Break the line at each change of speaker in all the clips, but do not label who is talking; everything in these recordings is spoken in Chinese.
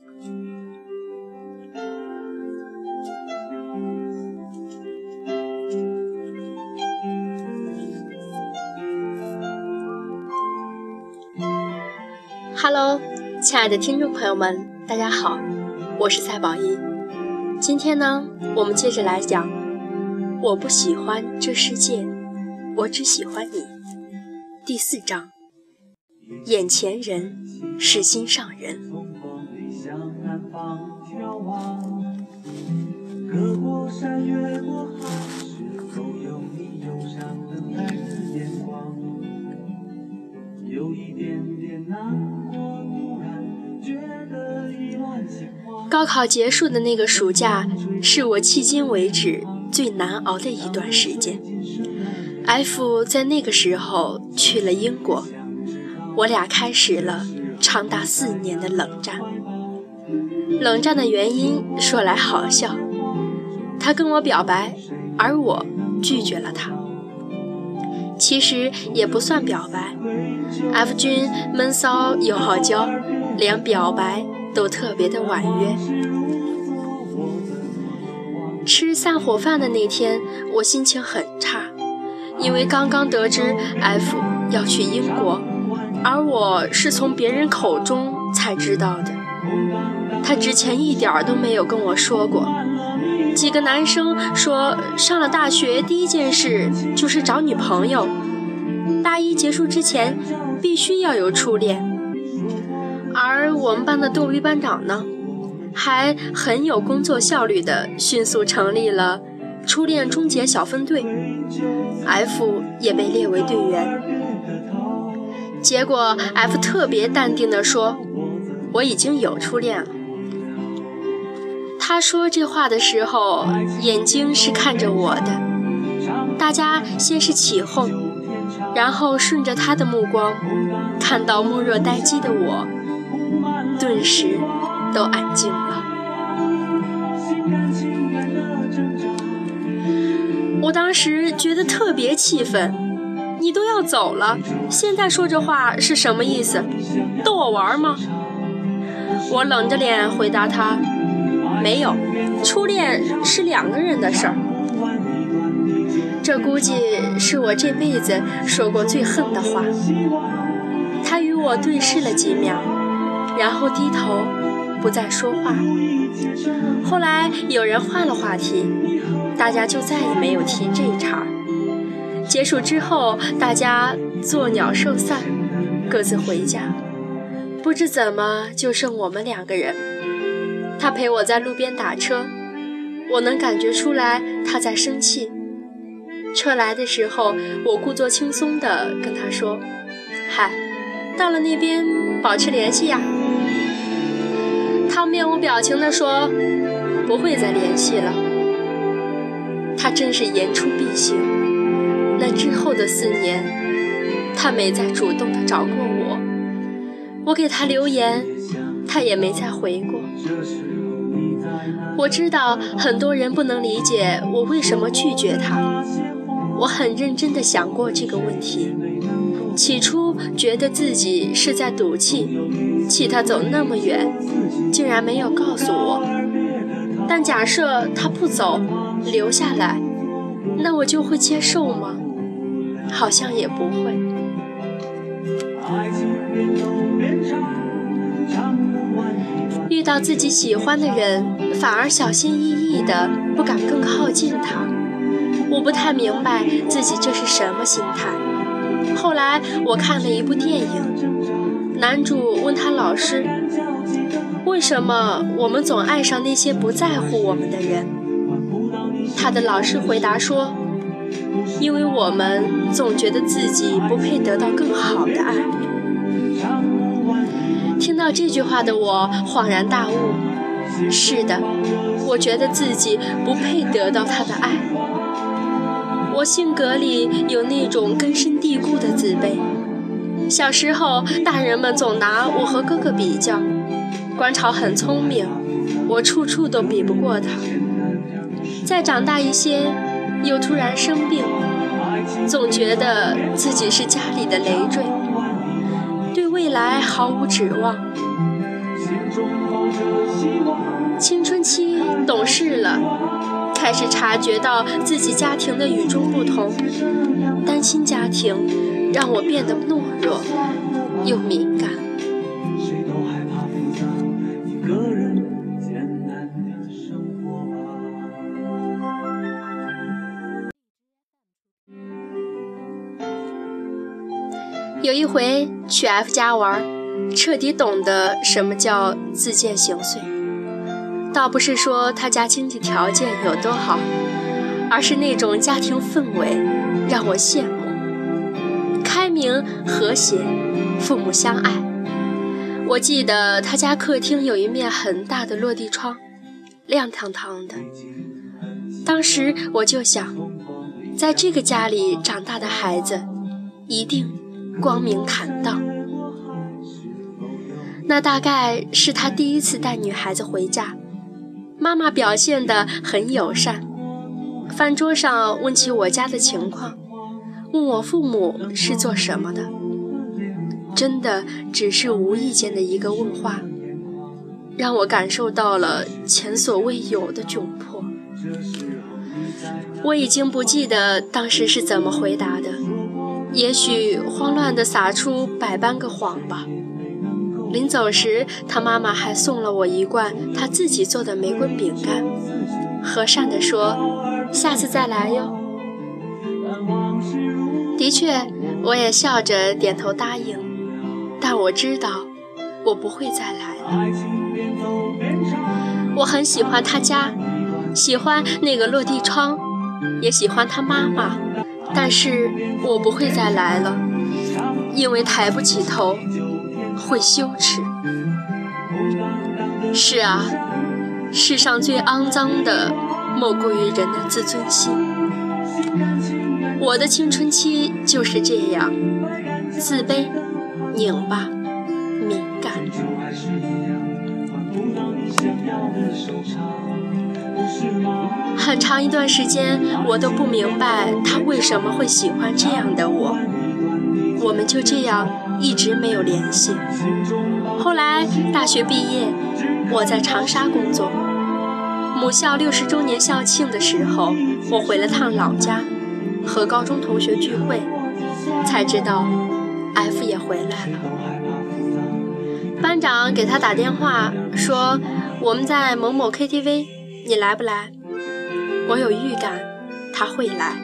Hello，亲爱的听众朋友们，大家好，我是蔡宝一。今天呢，我们接着来讲，我不喜欢这世界，我只喜欢你。第四章，眼前人是心上人。高考结束的那个暑假，是我迄今为止最难熬的一段时间。F 在那个时候去了英国，我俩开始了长达四年的冷战。冷战的原因说来好笑，他跟我表白，而我拒绝了他。其实也不算表白，F 君闷骚又好交，连表白。都特别的婉约。吃散伙饭的那天，我心情很差，因为刚刚得知 F 要去英国，而我是从别人口中才知道的。他之前一点都没有跟我说过。几个男生说，上了大学第一件事就是找女朋友，大一结束之前必须要有初恋。而我们班的逗比班长呢，还很有工作效率的，迅速成立了初恋终结小分队，F 也被列为队员。结果 F 特别淡定地说：“我已经有初恋了。”他说这话的时候，眼睛是看着我的。大家先是起哄，然后顺着他的目光，看到目若呆鸡的我。顿时都安静了。我当时觉得特别气愤，你都要走了，现在说这话是什么意思？逗我玩吗？我冷着脸回答他：没有，初恋是两个人的事儿。这估计是我这辈子说过最恨的话。他与我对视了几秒。然后低头，不再说话。后来有人换了话题，大家就再也没有提这一茬。结束之后，大家作鸟兽散，各自回家。不知怎么就剩我们两个人。他陪我在路边打车，我能感觉出来他在生气。车来的时候，我故作轻松地跟他说：“嗨，到了那边保持联系呀。”他面无表情地说：“不会再联系了。”他真是言出必行。那之后的四年，他没再主动地找过我。我给他留言，他也没再回过。我知道很多人不能理解我为什么拒绝他。我很认真地想过这个问题。起初觉得自己是在赌气，气他走那么远，竟然没有告诉我。但假设他不走，留下来，那我就会接受吗？好像也不会。遇到自己喜欢的人，反而小心翼翼的，不敢更靠近他。我不太明白自己这是什么心态。后来我看了一部电影，男主问他老师：“为什么我们总爱上那些不在乎我们的人？”他的老师回答说：“因为我们总觉得自己不配得到更好的爱。”听到这句话的我恍然大悟：“是的，我觉得自己不配得到他的爱。”我性格里有那种根深蒂固的自卑。小时候，大人们总拿我和哥哥比较。观潮很聪明，我处处都比不过他。再长大一些，又突然生病，总觉得自己是家里的累赘，未来毫无指望。青春期懂事了，开始察觉到自己家庭的与众不同，单亲家庭让我变得懦弱又敏感。有一回去 F 家玩，彻底懂得什么叫自荐行岁。倒不是说他家经济条件有多好，而是那种家庭氛围让我羡慕，开明和谐，父母相爱。我记得他家客厅有一面很大的落地窗，亮堂堂的。当时我就想，在这个家里长大的孩子，一定。光明坦荡，那大概是他第一次带女孩子回家。妈妈表现得很友善，饭桌上问起我家的情况，问我父母是做什么的。真的只是无意间的一个问话，让我感受到了前所未有的窘迫。我已经不记得当时是怎么回答的。也许慌乱地撒出百般个谎吧。临走时，他妈妈还送了我一罐他自己做的玫瑰饼干，和善地说：“下次再来哟。”的确，我也笑着点头答应。但我知道，我不会再来了。我很喜欢他家，喜欢那个落地窗，也喜欢他妈妈。但是我不会再来了，因为抬不起头，会羞耻。是啊，世上最肮脏的，莫过于人的自尊心。我的青春期就是这样，自卑、拧巴、敏感。很长一段时间，我都不明白他为什么会喜欢这样的我。我们就这样一直没有联系。后来大学毕业，我在长沙工作。母校六十周年校庆的时候，我回了趟老家，和高中同学聚会，才知道 F 也回来了。班长给他打电话说：“我们在某某 KTV，你来不来？”我有预感他会来。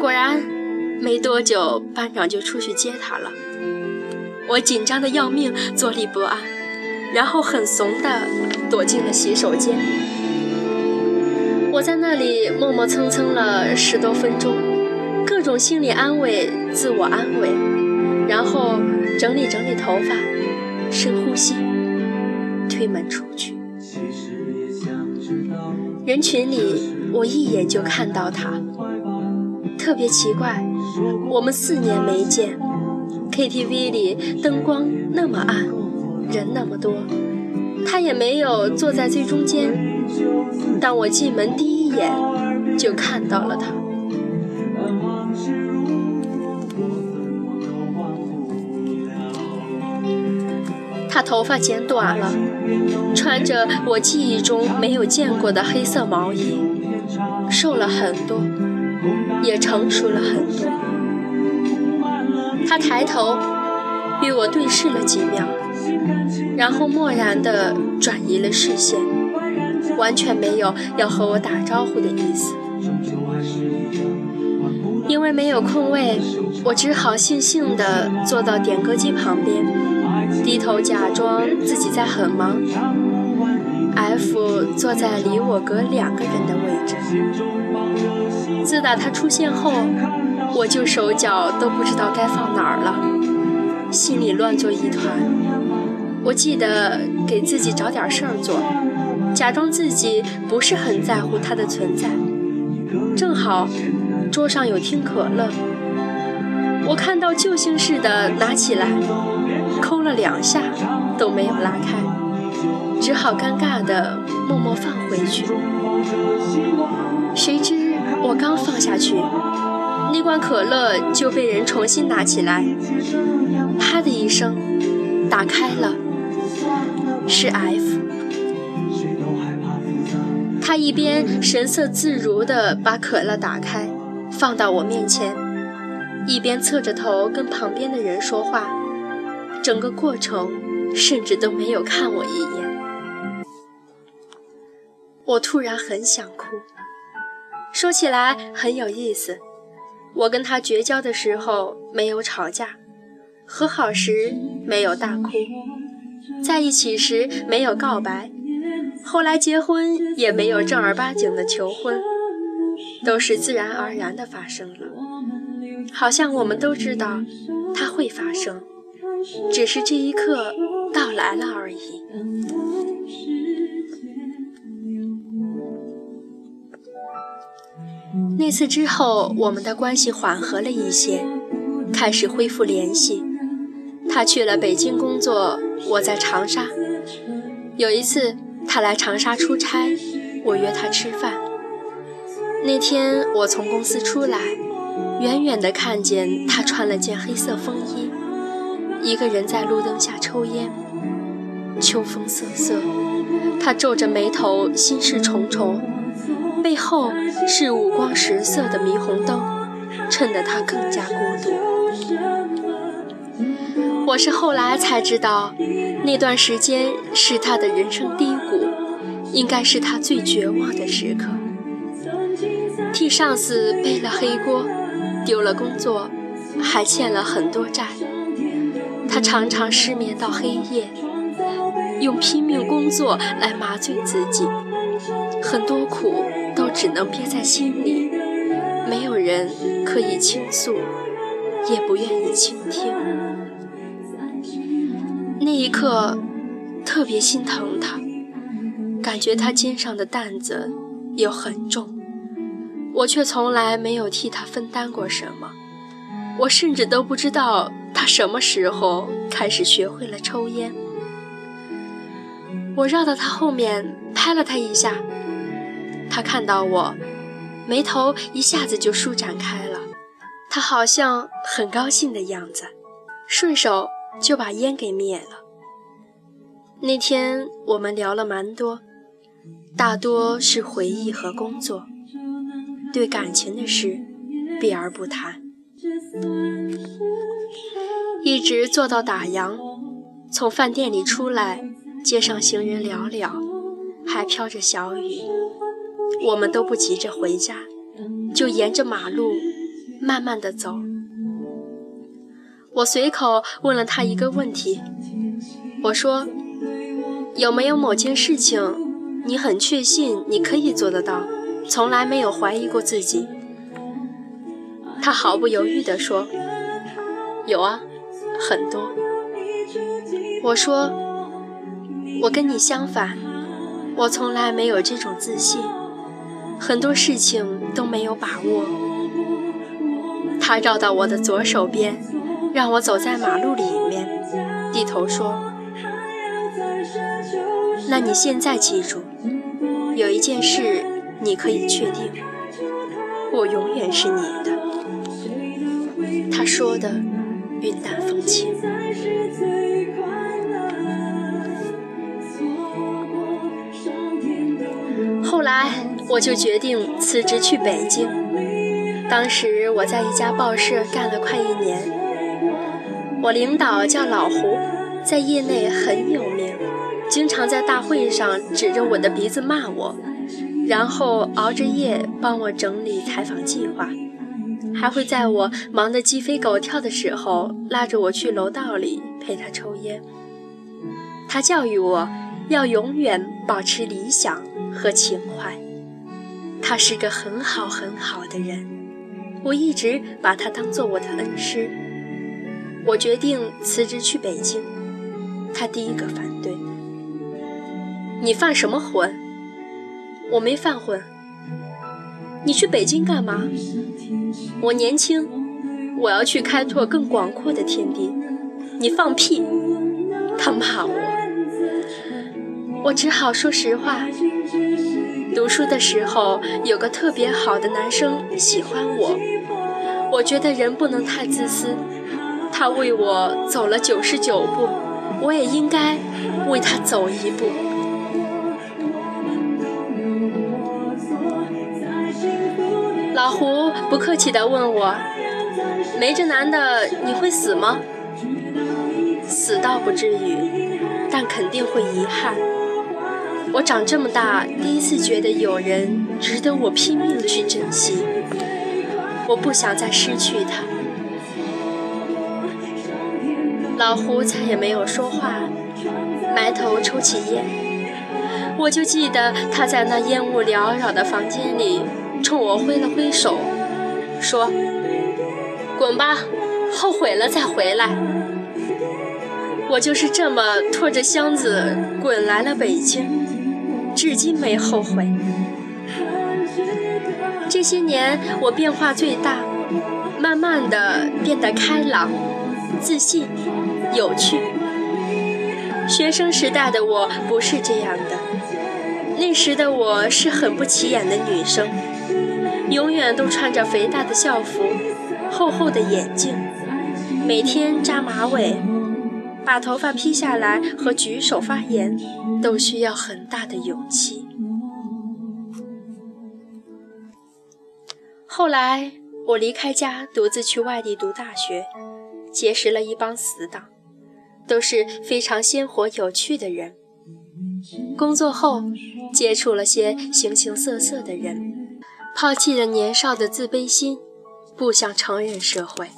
果然，没多久班长就出去接他了。我紧张的要命，坐立不安，然后很怂的躲进了洗手间。我在那里磨磨蹭蹭了十多分钟，各种心理安慰、自我安慰，然后整理整理头发，深呼吸，推门出去。人群里，我一眼就看到他，特别奇怪。我们四年没见，KTV 里灯光那么暗，人那么多，他也没有坐在最中间。但我进门第一眼就看到了他。他头发剪短了，穿着我记忆中没有见过的黑色毛衣，瘦了很多，也成熟了很多。他抬头与我对视了几秒，然后漠然地转移了视线，完全没有要和我打招呼的意思。因为没有空位，我只好悻悻地坐到点歌机旁边。低头假装自己在很忙，F 坐在离我隔两个人的位置。自打他出现后，我就手脚都不知道该放哪儿了，心里乱作一团。我记得给自己找点事儿做，假装自己不是很在乎他的存在。正好桌上有听可乐，我看到救星似的拿起来。抠了两下都没有拉开，只好尴尬的默默放回去。谁知我刚放下去，那罐可乐就被人重新拿起来，啪的一声打开了。是 F。他一边神色自如地把可乐打开，放到我面前，一边侧着头跟旁边的人说话，整个过程甚至都没有看我一眼。我突然很想哭。说起来很有意思，我跟他绝交的时候没有吵架，和好时没有大哭，在一起时没有告白，后来结婚也没有正儿八经的求婚，都是自然而然的发生了，好像我们都知道它会发生，只是这一刻到来了而已。那次之后，我们的关系缓和了一些，开始恢复联系。他去了北京工作，我在长沙。有一次，他来长沙出差，我约他吃饭。那天我从公司出来，远远地看见他穿了件黑色风衣，一个人在路灯下抽烟。秋风瑟瑟，他皱着眉头，心事重重。背后是五光十色的霓虹灯，衬得他更加孤独。我是后来才知道，那段时间是他的人生低谷，应该是他最绝望的时刻。替上司背了黑锅，丢了工作，还欠了很多债。他常常失眠到黑夜，用拼命工作来麻醉自己，很多苦。都只能憋在心里，没有人可以倾诉，也不愿意倾听。那一刻，特别心疼他，感觉他肩上的担子又很重，我却从来没有替他分担过什么。我甚至都不知道他什么时候开始学会了抽烟。我绕到他后面拍了他一下。他看到我，眉头一下子就舒展开了，他好像很高兴的样子，顺手就把烟给灭了。那天我们聊了蛮多，大多是回忆和工作，对感情的事避而不谈，一直坐到打烊，从饭店里出来，街上行人寥寥，还飘着小雨。我们都不急着回家，就沿着马路慢慢的走。我随口问了他一个问题，我说：“有没有某件事情，你很确信你可以做得到，从来没有怀疑过自己？”他毫不犹豫地说：“有啊，很多。”我说：“我跟你相反，我从来没有这种自信。”很多事情都没有把握。他绕到我的左手边，让我走在马路里面，低头说：“那你现在记住，有一件事你可以确定，我永远是你的。”说的云淡风轻。后来。我就决定辞职去北京。当时我在一家报社干了快一年，我领导叫老胡，在业内很有名，经常在大会上指着我的鼻子骂我，然后熬着夜帮我整理采访计划，还会在我忙得鸡飞狗跳的时候拉着我去楼道里陪他抽烟。他教育我要永远保持理想和情怀。他是个很好很好的人，我一直把他当做我的恩师。我决定辞职去北京，他第一个反对。你犯什么浑？我没犯浑。你去北京干嘛？我年轻，我要去开拓更广阔的天地。你放屁！他骂我，我只好说实话。读书的时候，有个特别好的男生喜欢我，我觉得人不能太自私。他为我走了九十九步，我也应该为他走一步。老胡不客气地问我：“没这男的，你会死吗？”死倒不至于，但肯定会遗憾。我长这么大，第一次觉得有人值得我拼命去珍惜。我不想再失去他。老胡再也没有说话，埋头抽起烟。我就记得他在那烟雾缭绕的房间里，冲我挥了挥手，说：“滚吧，后悔了再回来。”我就是这么拖着箱子滚来了北京。至今没后悔。这些年我变化最大，慢慢的变得开朗、自信、有趣。学生时代的我不是这样的，那时的我是很不起眼的女生，永远都穿着肥大的校服、厚厚的眼镜，每天扎马尾。把头发披下来和举手发言，都需要很大的勇气。后来我离开家，独自去外地读大学，结识了一帮死党，都是非常鲜活有趣的人。工作后，接触了些形形色色的人，抛弃了年少的自卑心，步向成人社会，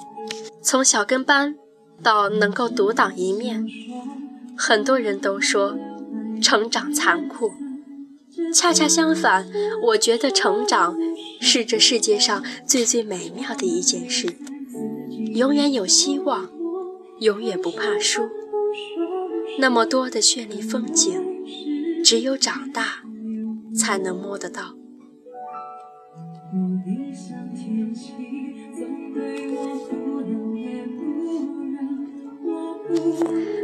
从小跟班。到能够独当一面，很多人都说成长残酷，恰恰相反，我觉得成长是这世界上最最美妙的一件事，永远有希望，永远不怕输。那么多的绚丽风景，只有长大才能摸得到。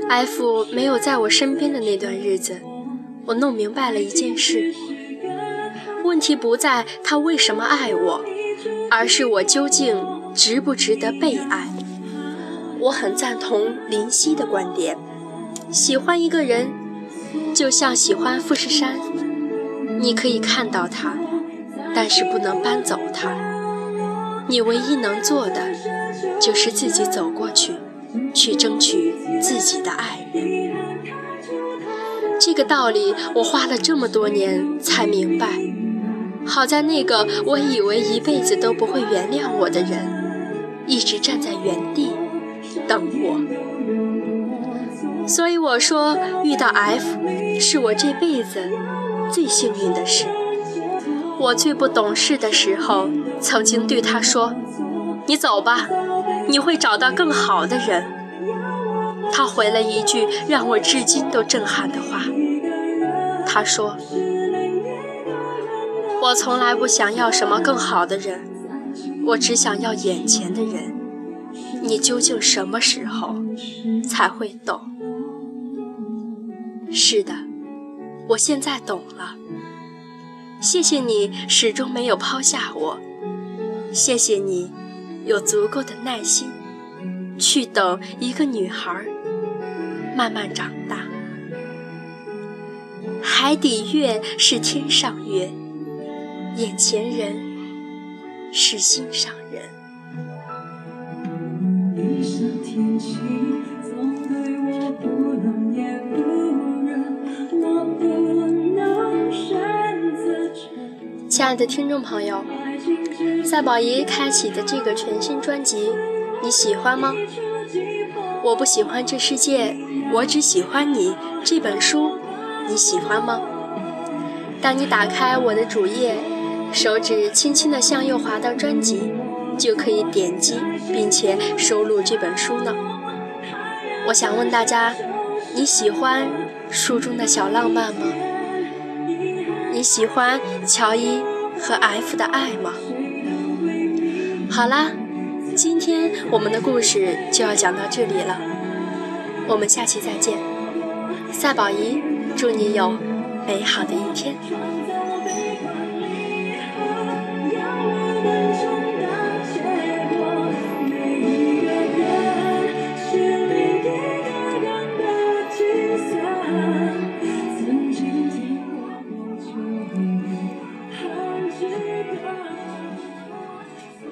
F 没有在我身边的那段日子，我弄明白了一件事：问题不在他为什么爱我，而是我究竟值不值得被爱。我很赞同林夕的观点：喜欢一个人，就像喜欢富士山，你可以看到它，但是不能搬走它。你唯一能做的，就是自己走过去。去争取自己的爱人，这个道理我花了这么多年才明白。好在那个我以为一辈子都不会原谅我的人，一直站在原地等我。所以我说，遇到 F 是我这辈子最幸运的事。我最不懂事的时候，曾经对他说：“你走吧。”你会找到更好的人。他回了一句让我至今都震撼的话。他说：“我从来不想要什么更好的人，我只想要眼前的人。你究竟什么时候才会懂？”是的，我现在懂了。谢谢你始终没有抛下我。谢谢你。有足够的耐心，去等一个女孩慢慢长大。海底月是天上月，眼前人是心上人。亲爱的听众朋友。赛宝仪开启的这个全新专辑，你喜欢吗？我不喜欢这世界，我只喜欢你。这本书，你喜欢吗？当你打开我的主页，手指轻轻地向右滑到专辑，就可以点击并且收录这本书呢。我想问大家，你喜欢书中的小浪漫吗？你喜欢乔伊和 F 的爱吗？好啦，今天我们的故事就要讲到这里了，我们下期再见。赛宝仪，祝你有美好的一天。